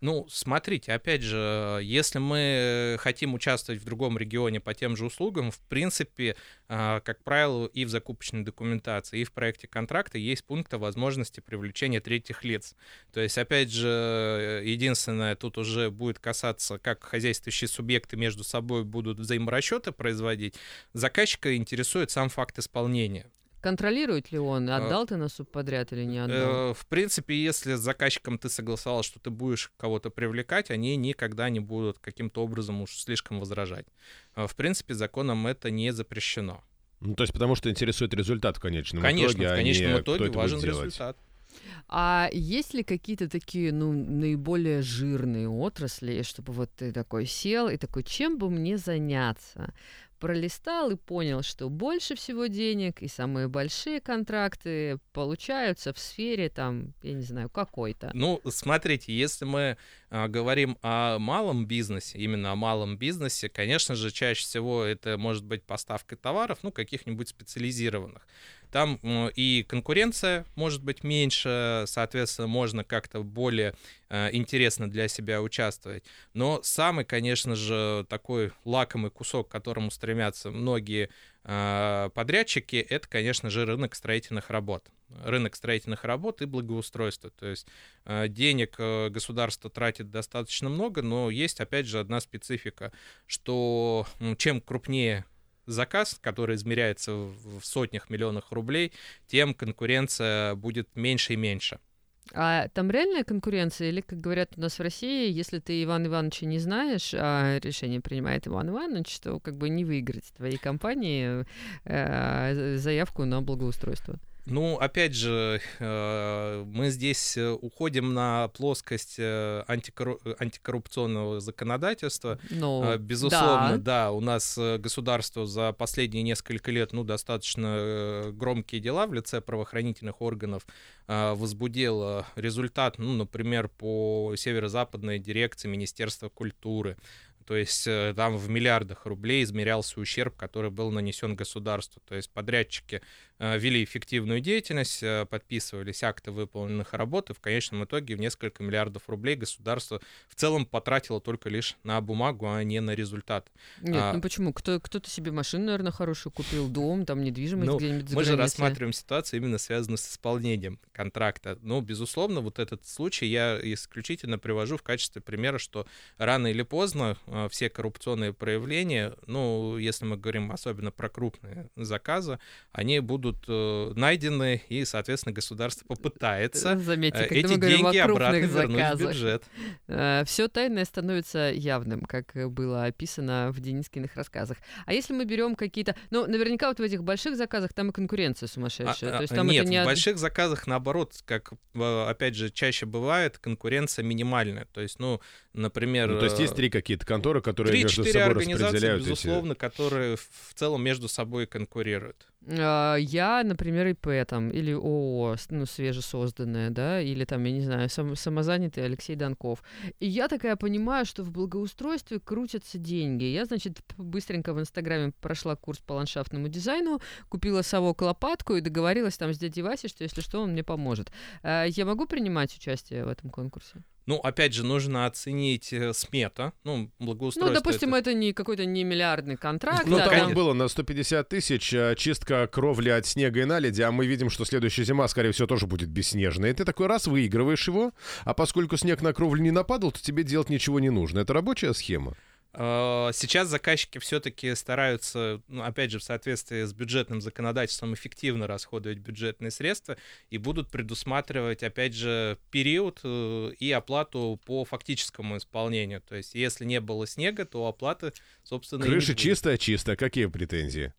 S3: Ну, смотрите, опять же, если мы хотим участвовать в другом регионе по тем же услугам, в принципе, а, как правило, и в закупочной документации, и в проекте контракта есть пункт о возможности привлечения третьих лиц. То есть, опять же, единственное, тут уже будет касаться, как хозяйствующие субъекты между собой будут взаиморасчеты производить. Заказчика интересует сам факт исполнения.
S4: Контролирует ли он, а, отдал ты на субподряд или не отдал?
S3: Э, в принципе, если с заказчиком ты согласовал, что ты будешь кого-то привлекать, они никогда не будут каким-то образом уж слишком возражать. Э, в принципе, законом это не запрещено.
S2: Ну, то есть потому что интересует результат в конечном
S3: Конечно,
S2: итоге,
S3: в конечном а итоге важен результат.
S4: А есть ли какие-то такие, ну, наиболее жирные отрасли, чтобы вот ты такой сел и такой, чем бы мне заняться? Пролистал и понял, что больше всего денег и самые большие контракты получаются в сфере, там, я не знаю, какой-то.
S3: Ну, смотрите, если мы а, говорим о малом бизнесе, именно о малом бизнесе, конечно же, чаще всего это может быть поставка товаров, ну, каких-нибудь специализированных. Там и конкуренция может быть меньше, соответственно, можно как-то более э, интересно для себя участвовать. Но самый, конечно же, такой лакомый кусок, к которому стремятся многие э, подрядчики, это, конечно же, рынок строительных работ. Рынок строительных работ и благоустройства. То есть э, денег государство тратит достаточно много, но есть, опять же, одна специфика, что чем крупнее заказ, который измеряется в сотнях миллионах рублей, тем конкуренция будет меньше и меньше.
S4: А там реальная конкуренция, или, как говорят у нас в России, если ты Иван Ивановича не знаешь, а решение принимает Иван Иванович, то как бы не выиграть твоей компании э, заявку на благоустройство?
S3: Ну, опять же, <laughs> э, мы здесь э, уходим на плоскость э, антикорру... антикоррупционного законодательства. Ну, Безусловно, да. да, у нас государство за последние несколько лет, ну, достаточно громкие дела в лице правоохранительных органов возбудило результат, ну, например, по северо-западной дирекции Министерства культуры. То есть там в миллиардах рублей измерялся ущерб, который был нанесен государству. То есть подрядчики вели эффективную деятельность, э, подписывались акты выполненных работ, и в конечном итоге в несколько миллиардов рублей государство в целом потратило только лишь на бумагу, а не на результат.
S4: Нет, а, ну почему? Кто, кто-то себе машину, наверное, хорошую купил, дом, там недвижимость ну, где-нибудь
S3: за Мы же рассматриваем ситуацию именно связанную с исполнением контракта. Но, безусловно, вот этот случай я исключительно привожу в качестве примера, что рано или поздно а, все коррупционные проявления, ну, если мы говорим особенно про крупные заказы, они будут будут э, найдены, и, соответственно, государство попытается
S4: Заметьте,
S3: э, эти деньги
S4: о
S3: обратно вернуть в бюджет.
S4: все тайное становится явным, как э, было описано в Денискиных рассказах. А если мы берем какие-то... Ну, наверняка вот в этих больших заказах там и конкуренция сумасшедшая.
S3: А,
S4: То есть
S3: а,
S4: там
S3: Нет,
S4: это не...
S3: в больших заказах, наоборот, как, э, опять же, чаще бывает, конкуренция минимальная. То есть, ну, например...
S2: Ну, то есть есть
S3: э,
S2: три какие-то конторы, которые между
S3: Три-четыре
S2: собой
S3: организации,
S2: распределяют эти...
S3: безусловно, которые в целом между собой конкурируют.
S4: Я, например, ИП там, или ООО, ну, свежесозданное, да, или там, я не знаю, сам, самозанятый Алексей Донков. И я такая понимаю, что в благоустройстве крутятся деньги. Я, значит, быстренько в Инстаграме прошла курс по ландшафтному дизайну, купила совок лопатку и договорилась там с дядей Васей, что если что, он мне поможет. А, Я могу принимать участие в этом конкурсе?
S3: Ну, опять же, нужно оценить э, смета, ну, благоустройство.
S4: Ну, допустим,
S3: это-
S4: это не какой-то не миллиардный контракт.
S2: Ну,
S4: да,
S2: там
S3: конечно.
S2: вот было на 150 тысяч э, чистка кровли от снега и наледи, а мы видим, что следующая зима, скорее всего, тоже будет бесснежная. И ты такой раз выигрываешь его, а поскольку снег на кровлю не нападал, то тебе делать ничего не нужно. Это рабочая схема?
S3: Э, Сейчас заказчики все-таки стараются, ну, опять же, в соответствии с бюджетным законодательством, эффективно расходовать бюджетные средства и будут предусматривать, опять же, период э, и оплату по фактическому исполнению. То есть, если не было снега, то оплаты, собственно,
S2: Крыша
S3: будет.
S2: чистая, чистая. Какие претензии?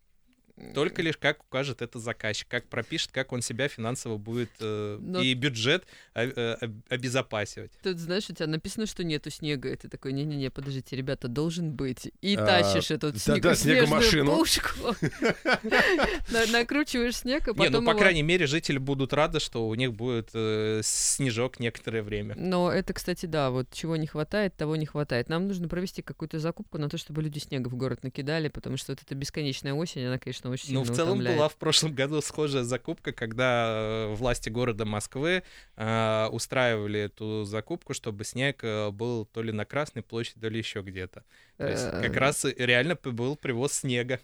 S3: Только лишь как укажет это заказчик, как пропишет, как он себя финансово будет э,
S4: Но-
S3: и бюджет э, э, об- обезопасивать.
S4: Тут, знаешь, у тебя написано, что нету снега, и ты такой, не-не-не, подождите, ребята, должен быть. И
S2: А,
S4: тащишь эту снег-
S2: снегомашину.
S4: пушку, <laughs> На- накручиваешь снег, а
S3: Не, ну,
S4: потом
S3: по крайней мере, жители будут рады, что у них будет э, снежок некоторое время.
S4: Но это, кстати, да, вот чего не хватает, того не хватает. Нам нужно провести какую-то закупку на то, чтобы люди снега в город накидали, потому что вот эта бесконечная осень, она, конечно, очень
S3: Ну,
S4: сильно
S3: в целом
S4: утомляет.
S3: была в прошлом году схожая закупка, когда э, власти города Москвы э, устраивали эту закупку, чтобы снег э, был то ли на Красной площади, то ли еще где-то. То есть
S4: Э,
S3: как раз и реально был привоз снега.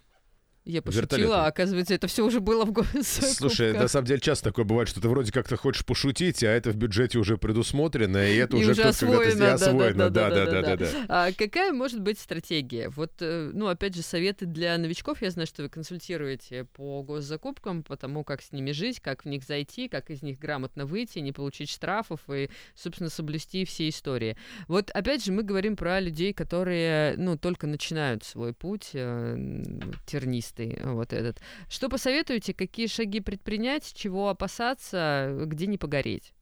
S4: Я пошутила, а оказывается, это все уже было в городе.
S2: Слушай, на самом деле часто такое бывает, что ты вроде как-то хочешь пошутить, а это в бюджете уже предусмотрено, и это
S4: И
S2: уже,
S4: уже
S2: тут когда-то
S4: освоено,
S2: здесь освоено.
S4: да-да-да-да-да-да.
S2: Да-да-да-да.
S4: А какая может быть стратегия? Вот, э, ну, опять же, советы для новичков. Я знаю, что вы консультируете по госзакупкам, по тому, как с ними жить, как в них зайти, как из них грамотно выйти, не получить штрафов и, собственно, соблюсти все истории. Вот, опять же, мы говорим про людей, которые, ну, только начинают свой путь э, м, тернистый, вот этот. Что посоветуете, какие шаги предпринять, чего опасаться, где не погореть?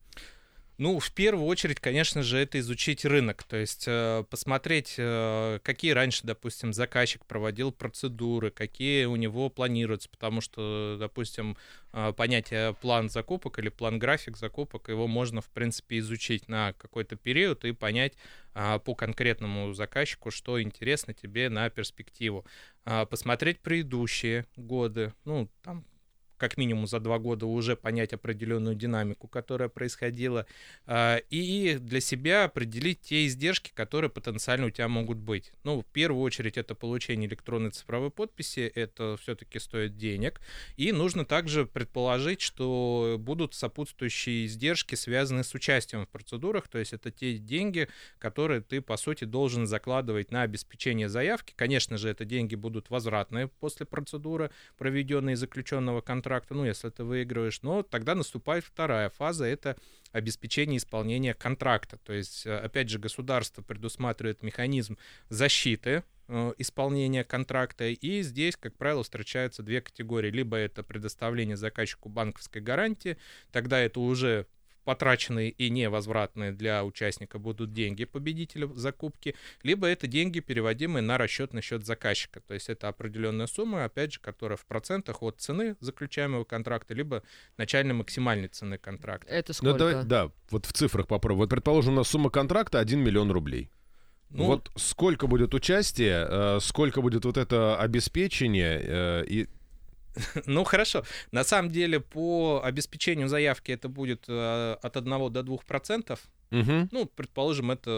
S3: Ну, в первую очередь, конечно же, это изучить рынок, то есть э, посмотреть, э, какие раньше, допустим, заказчик проводил процедуры, какие у него планируются, потому что, допустим, э, понятие план закупок или план-график закупок, его можно, в принципе, изучить на какой-то период и понять а, по конкретному заказчику, что интересно тебе на перспективу. А, Посмотреть предыдущие годы, ну, там, как минимум за два года уже понять определенную динамику, которая происходила, а, и для себя определить те издержки, которые потенциально у тебя могут быть. Ну, в первую очередь, это получение электронной цифровой подписи, это все-таки стоит денег, и нужно также предположить, что будут сопутствующие издержки, связанные с участием в процедурах, то есть это те деньги, которые ты, по сути, должен закладывать на обеспечение заявки. Конечно же, это деньги будут возвратные после процедуры, проведенной заключенного контракта, ну, если ты выигрываешь, но тогда наступает вторая фаза, это обеспечение исполнения контракта. То есть, э, опять же, государство предусматривает механизм защиты э, исполнения контракта, и здесь, как правило, встречаются две категории. Либо это предоставление заказчику банковской гарантии, тогда это уже потраченные и невозвратные для участника будут деньги победителя закупки, либо это деньги, переводимые на расчетный счет заказчика. То есть это определенная сумма, опять же, которая в процентах от цены заключаемого контракта, либо начальной максимальной цены контракта.
S4: Это
S2: Ну,
S4: сколько?
S2: давай, да, вот в цифрах попробуем. Вот, предположим, у нас сумма контракта 1 миллион рублей.
S3: Ну,
S2: вот сколько будет участие, э, сколько будет вот это обеспечение, э, и <laughs>
S3: Ну хорошо. На самом деле по обеспечению заявки это будет э, от 1 до 2 процентов.
S2: Мгм.
S3: Ну, предположим, это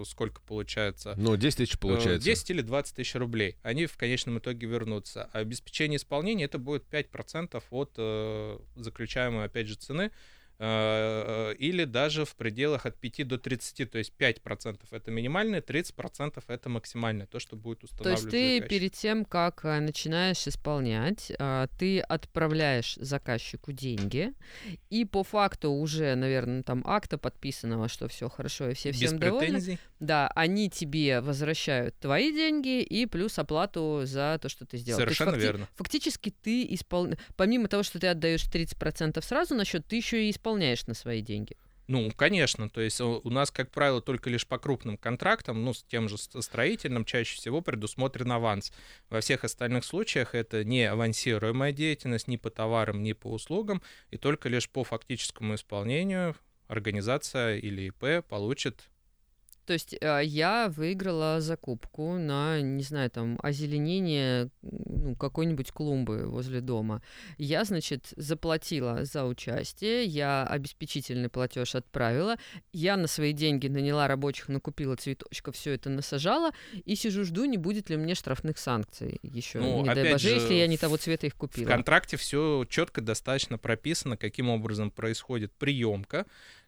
S3: э, сколько получается?
S2: ну, 10 тысяч
S3: Э,
S2: получается.
S3: 10 или 20 тысяч рублей. Они в конечном итоге вернутся. А обеспечение исполнения это будет 5% от э, заключаемой, опять же, цены. Э, или даже в пределах от 5 до 30, то есть 5% это минимальное, 30% это максимальное, то, что будет
S4: То
S3: устанавливать
S4: есть ты
S3: заказчик.
S4: перед тем, как э, начинаешь исполнять, а, ты отправляешь заказчику деньги, и по факту уже, наверное, там акта подписанного, что все хорошо и все
S3: Без
S4: всем довольны.
S3: претензий.
S4: Да, они тебе возвращают твои деньги и плюс оплату за то, что ты сделал. То есть
S3: Совершенно
S4: факти-
S3: верно.
S4: Фактически ты испол... помимо того, что ты отдаешь 30% сразу на счет, ты еще и исполняешь на свои деньги.
S3: Ну, конечно, то есть у нас, как правило, только лишь по крупным контрактам, ну, с тем же строительным, чаще всего предусмотрен аванс. Во всех остальных случаях это не авансируемая деятельность ни по товарам, ни по услугам, и только лишь по фактическому исполнению организация или ИП получит
S4: То есть э, я выиграла закупку на, не знаю, там, озеленение ну, какой-нибудь клумбы возле дома. Я, значит, заплатила за участие, я обеспечительный платеж отправила, я на свои деньги наняла рабочих, накупила цветочков, все это насажала, и сижу жду, не будет ли мне штрафных санкций еще.
S3: Ну,
S4: не дай боже,
S3: же,
S4: если я не
S3: в-
S4: того цвета их
S3: В
S4: купила.
S3: контракте все четко достаточно прописано, каким образом происходит приемка.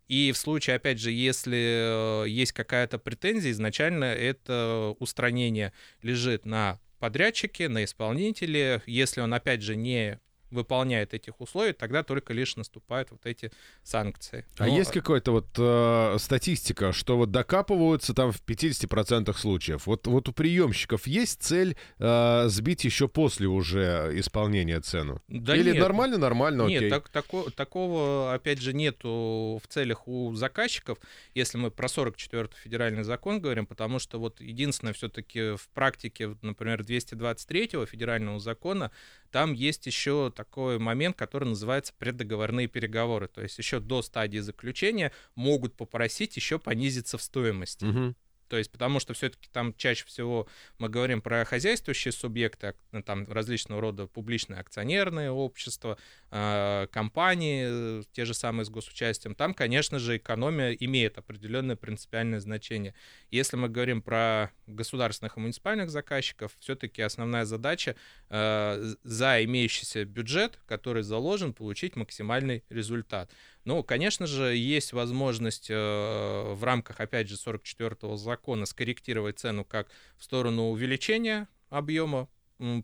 S3: И в случае, опять же, если э, есть какая-то претензия, изначально это устранение лежит на подрядчике, на исполнителе. Если он, опять же, не выполняет этих условий, тогда только лишь наступают вот эти санкции.
S2: А есть какая-то вот э, статистика, что вот докапываются там в 50% случаев? Вот, вот у приемщиков есть цель э, сбить еще после уже исполнения цену?
S3: Да
S2: Или
S3: нет,
S2: нормально, нормально,
S3: Нет,
S2: окей.
S3: так- тако- такого, опять же, нету в целях у заказчиков, если мы про 44 федеральный закон говорим, потому что вот единственное все-таки в практике, например, 223 федерального закона, там есть еще такой момент, который называется преддоговорные переговоры. То есть еще до стадии заключения могут попросить еще понизиться в стоимости.
S2: Мгм.
S3: То есть, потому что все-таки там чаще всего мы говорим про хозяйствующие субъекты, ну, там различного рода публичные акционерные общества, э, компании, э, те же самые с госучастием. Там, конечно же, экономия имеет определенное принципиальное значение. Если мы говорим про государственных и муниципальных заказчиков, все-таки основная задача з- за имеющийся бюджет, который заложен, получить максимальный результат. Ну, конечно же, есть возможность э, в рамках, опять же, 44-го закона скорректировать цену как в сторону увеличения объема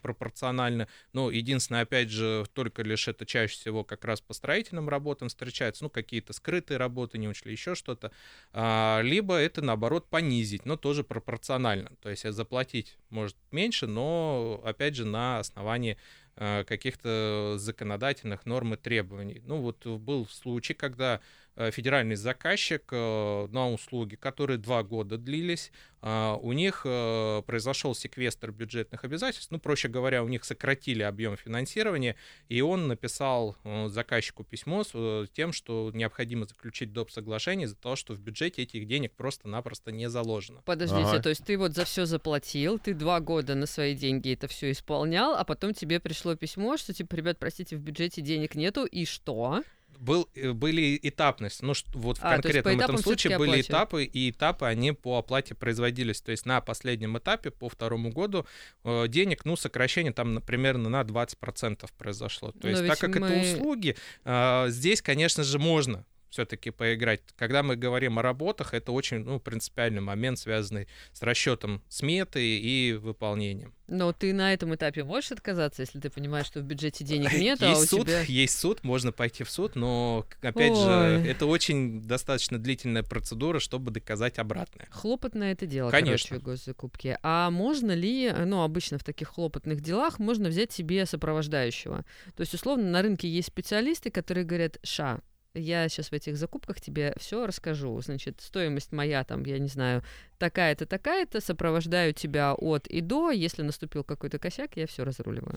S3: пропорционально. Но единственное, опять же, только лишь это чаще всего как раз по строительным работам встречается, ну, какие-то скрытые работы не учли, еще что-то. А, либо это, наоборот, понизить, но тоже пропорционально. То есть заплатить может меньше, но, опять же, на основании э, каких-то законодательных норм и требований. Ну вот был случай, когда федеральный заказчик э, на услуги, которые два года длились, а, у них э, произошел секвестр бюджетных обязательств, ну, проще говоря, у них сократили объем финансирования, и он написал э, заказчику письмо с э, тем, что необходимо заключить доп. соглашение из-за того, что в бюджете этих денег просто-напросто не заложено.
S4: Подождите,
S2: Ага.
S4: то есть ты вот за все заплатил, ты два года на свои деньги это все исполнял, а потом тебе пришло письмо, что типа, ребят, простите, в бюджете денег нету, и что?
S3: Был, э, были этапности. Ну, вот в
S4: А,
S3: конкретном этом случае были
S4: оплачивают.
S3: этапы, и этапы, они по оплате производились. То есть на последнем этапе, по второму году, э, денег, ну, сокращение там, на- примерно на 20% произошло. То
S4: Но
S3: есть так как
S4: мы-
S3: это услуги, э, здесь, конечно же, можно все-таки поиграть. Когда мы говорим о работах, это очень ну, принципиальный момент, связанный с расчетом сметы и выполнением.
S4: Но ты на этом этапе можешь отказаться, если ты понимаешь, что в бюджете денег нет, а
S3: есть
S4: у
S3: суд,
S4: тебя...
S3: есть суд, можно пойти в суд, но, опять
S4: Ой.
S3: же, это очень достаточно длительная процедура, чтобы доказать обратное.
S4: Хлопотное это дело,
S3: Конечно.
S4: короче, госзакупки. А можно ли, ну, обычно в таких хлопотных делах можно взять себе сопровождающего? То есть, условно, на рынке есть специалисты, которые говорят, ша, я сейчас в этих закупках тебе все расскажу. Значит, стоимость моя там, я не знаю, такая-то, такая-то, сопровождаю тебя от и до. Если наступил какой-то косяк, я все разруливаю.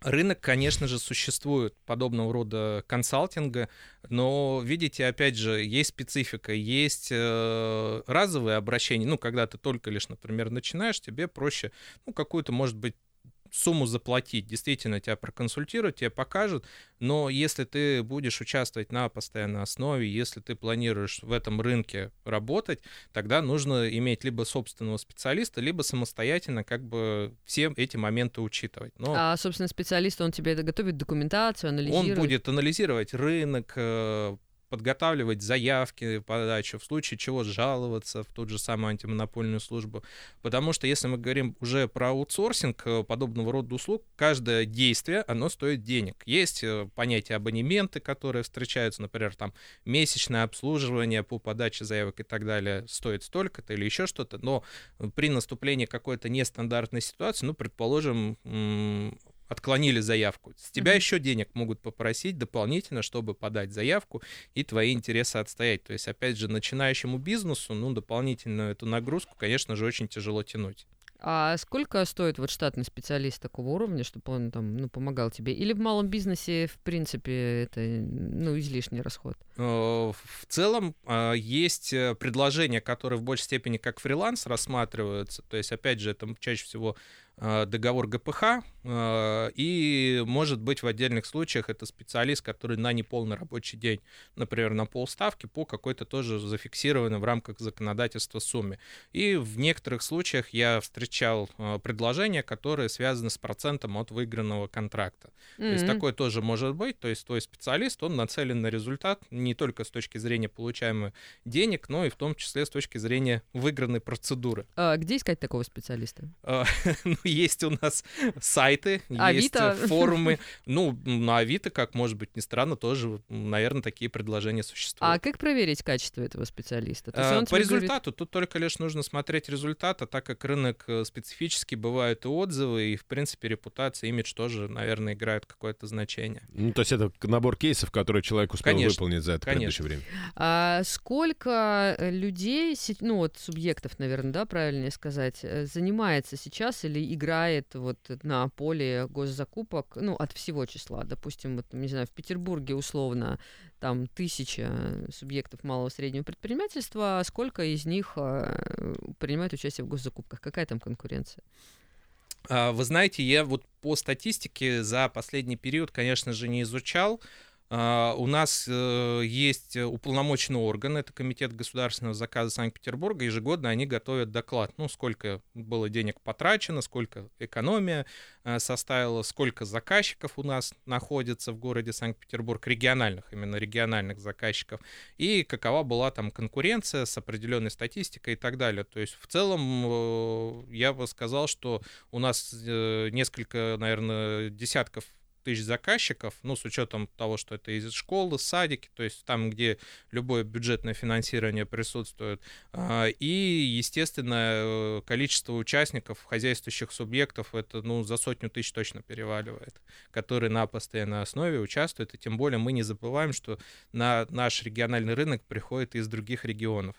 S3: Рынок, конечно же, существует подобного рода консалтинга, но, видите, опять же, есть специфика, есть э, разовые обращения, ну, когда ты только лишь, например, начинаешь, тебе проще, ну, какую-то, может быть, сумму заплатить, действительно тебя проконсультируют, тебе покажут, но если ты будешь участвовать на постоянной основе, если ты планируешь в этом рынке работать, тогда нужно иметь либо собственного специалиста, либо самостоятельно как бы все эти моменты учитывать. Но
S4: А, собственно, специалист, он тебе это готовит документацию, анализирует.
S3: он будет анализировать рынок, э, подготавливать заявки, подачу, в случае чего жаловаться в ту же самую антимонопольную службу. Потому что если мы говорим уже про аутсорсинг э, подобного рода услуг, каждое действие, оно стоит денег. Есть э, понятие абонементы, которые встречаются, например, там месячное обслуживание по подаче заявок и так далее стоит столько-то или еще что-то, но при наступлении какой-то нестандартной ситуации, ну, предположим, отклонили заявку. С тебя mm-hmm. еще денег могут попросить дополнительно, чтобы подать заявку и твои интересы отстоять. То есть, опять же, начинающему бизнесу, ну, дополнительную эту нагрузку, конечно же, очень тяжело тянуть.
S4: А сколько стоит вот штатный специалист такого уровня, чтобы он там, ну, помогал тебе? Или в малом бизнесе, в принципе, это, ну, излишний расход? Э,
S3: в целом а, есть э, предложения, которые в большей степени как фриланс рассматриваются. То есть, опять же, это чаще всего Э, договор ГПХ, э, и, может быть, в отдельных случаях это специалист, который на неполный рабочий день, например, на полставки, по какой-то тоже зафиксированной в рамках законодательства сумме. И в некоторых случаях я встречал э, предложения, которые связаны с процентом от выигранного контракта. Mm-hmm. То есть такое тоже может быть, то есть твой специалист, он нацелен на результат не только с точки зрения получаемых денег, но и в том числе с точки зрения выигранной процедуры.
S4: А где искать такого специалиста? <laughs> <laughs>
S3: Есть у нас сайты, Авито. есть форумы. Ну, на Авито, как может быть, ни странно, тоже, наверное, такие предложения существуют.
S4: А как проверить качество этого специалиста?
S3: А, по результату. Говорит... Тут только лишь нужно смотреть результат, а так как рынок э, специфический, бывают и отзывы, и, в принципе, репутация, имидж тоже, наверное, играют какое-то значение.
S2: Ну, то есть это набор кейсов, которые человек успел конечно, выполнить за это конечно. время.
S4: А сколько э, людей, ну вот субъектов, наверное, да, правильнее сказать, э, занимается сейчас или играет вот на поле госзакупок, ну, от всего числа. Допустим, вот, не знаю, в Петербурге условно там тысяча субъектов малого и среднего предпринимательства, а сколько из них э, принимают участие в госзакупках? Какая там конкуренция?
S3: А, вы знаете, я вот по статистике за последний период, конечно же, не изучал, у нас uh, есть уполномоченный орган, это Комитет государственного заказа Санкт-Петербурга. Ежегодно они готовят доклад, ну, сколько было денег потрачено, сколько экономия uh, составила, сколько заказчиков у нас находится в городе Санкт-Петербург, региональных, именно региональных заказчиков, и какова была там конкуренция с определенной статистикой и так далее. То есть в целом я бы сказал, что у нас несколько, наверное, десятков тысяч заказчиков, ну, с учетом того, что это из школы, садики, то есть там, где любое бюджетное финансирование присутствует. А, и, естественно, количество участников, хозяйствующих субъектов, это, ну, за сотню тысяч точно переваливает, которые на постоянной основе участвуют. И тем более мы не забываем, что на наш региональный рынок приходит из других регионов.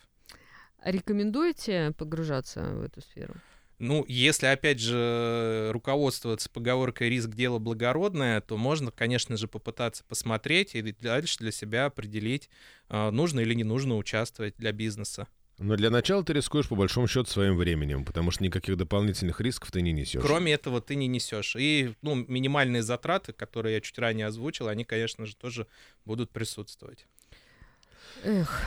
S4: Рекомендуете погружаться в эту сферу?
S3: Ну, если, опять же, руководствоваться поговоркой «риск – дело благородное», то можно, конечно же, попытаться посмотреть и дальше для себя определить, а, нужно или не нужно участвовать для бизнеса.
S2: Но для начала ты рискуешь по большому счету своим временем, потому что никаких дополнительных рисков ты не несешь.
S3: Кроме этого ты не несешь. И ну, минимальные затраты, которые я чуть ранее озвучил, они, конечно же, тоже будут присутствовать.
S4: Эх,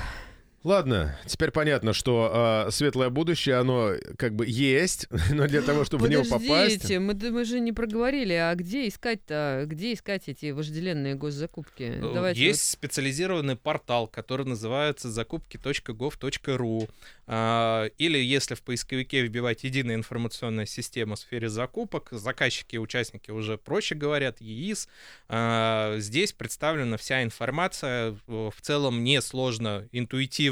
S2: Ладно, теперь понятно, что э, светлое будущее, оно как бы есть, <laughs> но для того, чтобы в него попасть...
S4: Мы, мы же не проговорили, а где искать-то, где искать эти вожделенные госзакупки?
S3: Э, Давайте есть вот... специализированный портал, который называется закупки.gov.ru. А, или если в поисковике вбивать единая информационная система в сфере закупок, заказчики и участники уже проще говорят, ЕИС. А, здесь представлена вся информация, в целом несложно, интуитивно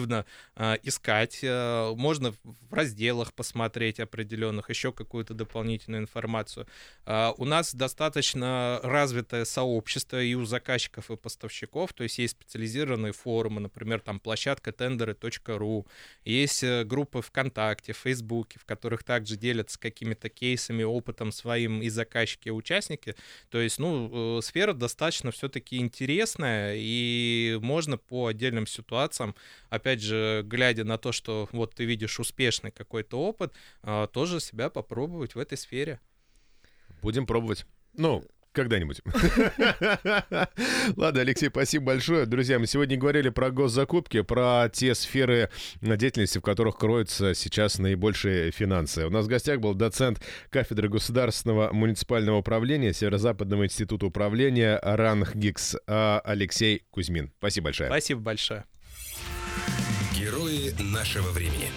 S3: а, искать. Можно в разделах посмотреть определенных, еще какую-то дополнительную информацию. У нас достаточно развитое сообщество и у заказчиков, и поставщиков, то есть есть специализированные форумы, например, там площадка тендеры.ру, есть Э, группы ВКонтакте, в Фейсбуке, в которых также делятся какими-то кейсами, опытом своим и заказчики, и участники. То есть, ну, э, сфера достаточно все-таки интересная, и можно по отдельным ситуациям, опять же, глядя на то, что вот ты видишь успешный какой-то опыт, а, тоже себя попробовать в этой сфере.
S2: Будем пробовать. Ну, Когда-нибудь. <laughs> Ладно, Алексей, спасибо большое. Друзья, мы сегодня говорили про госзакупки, про те сферы деятельности, в которых кроются сейчас наибольшие финансы. У нас в гостях был доцент кафедры государственного муниципального управления Северо-Западного института управления РАНХГИКС Алексей Кузьмин. Спасибо большое.
S3: Спасибо большое.
S1: Нашего времени.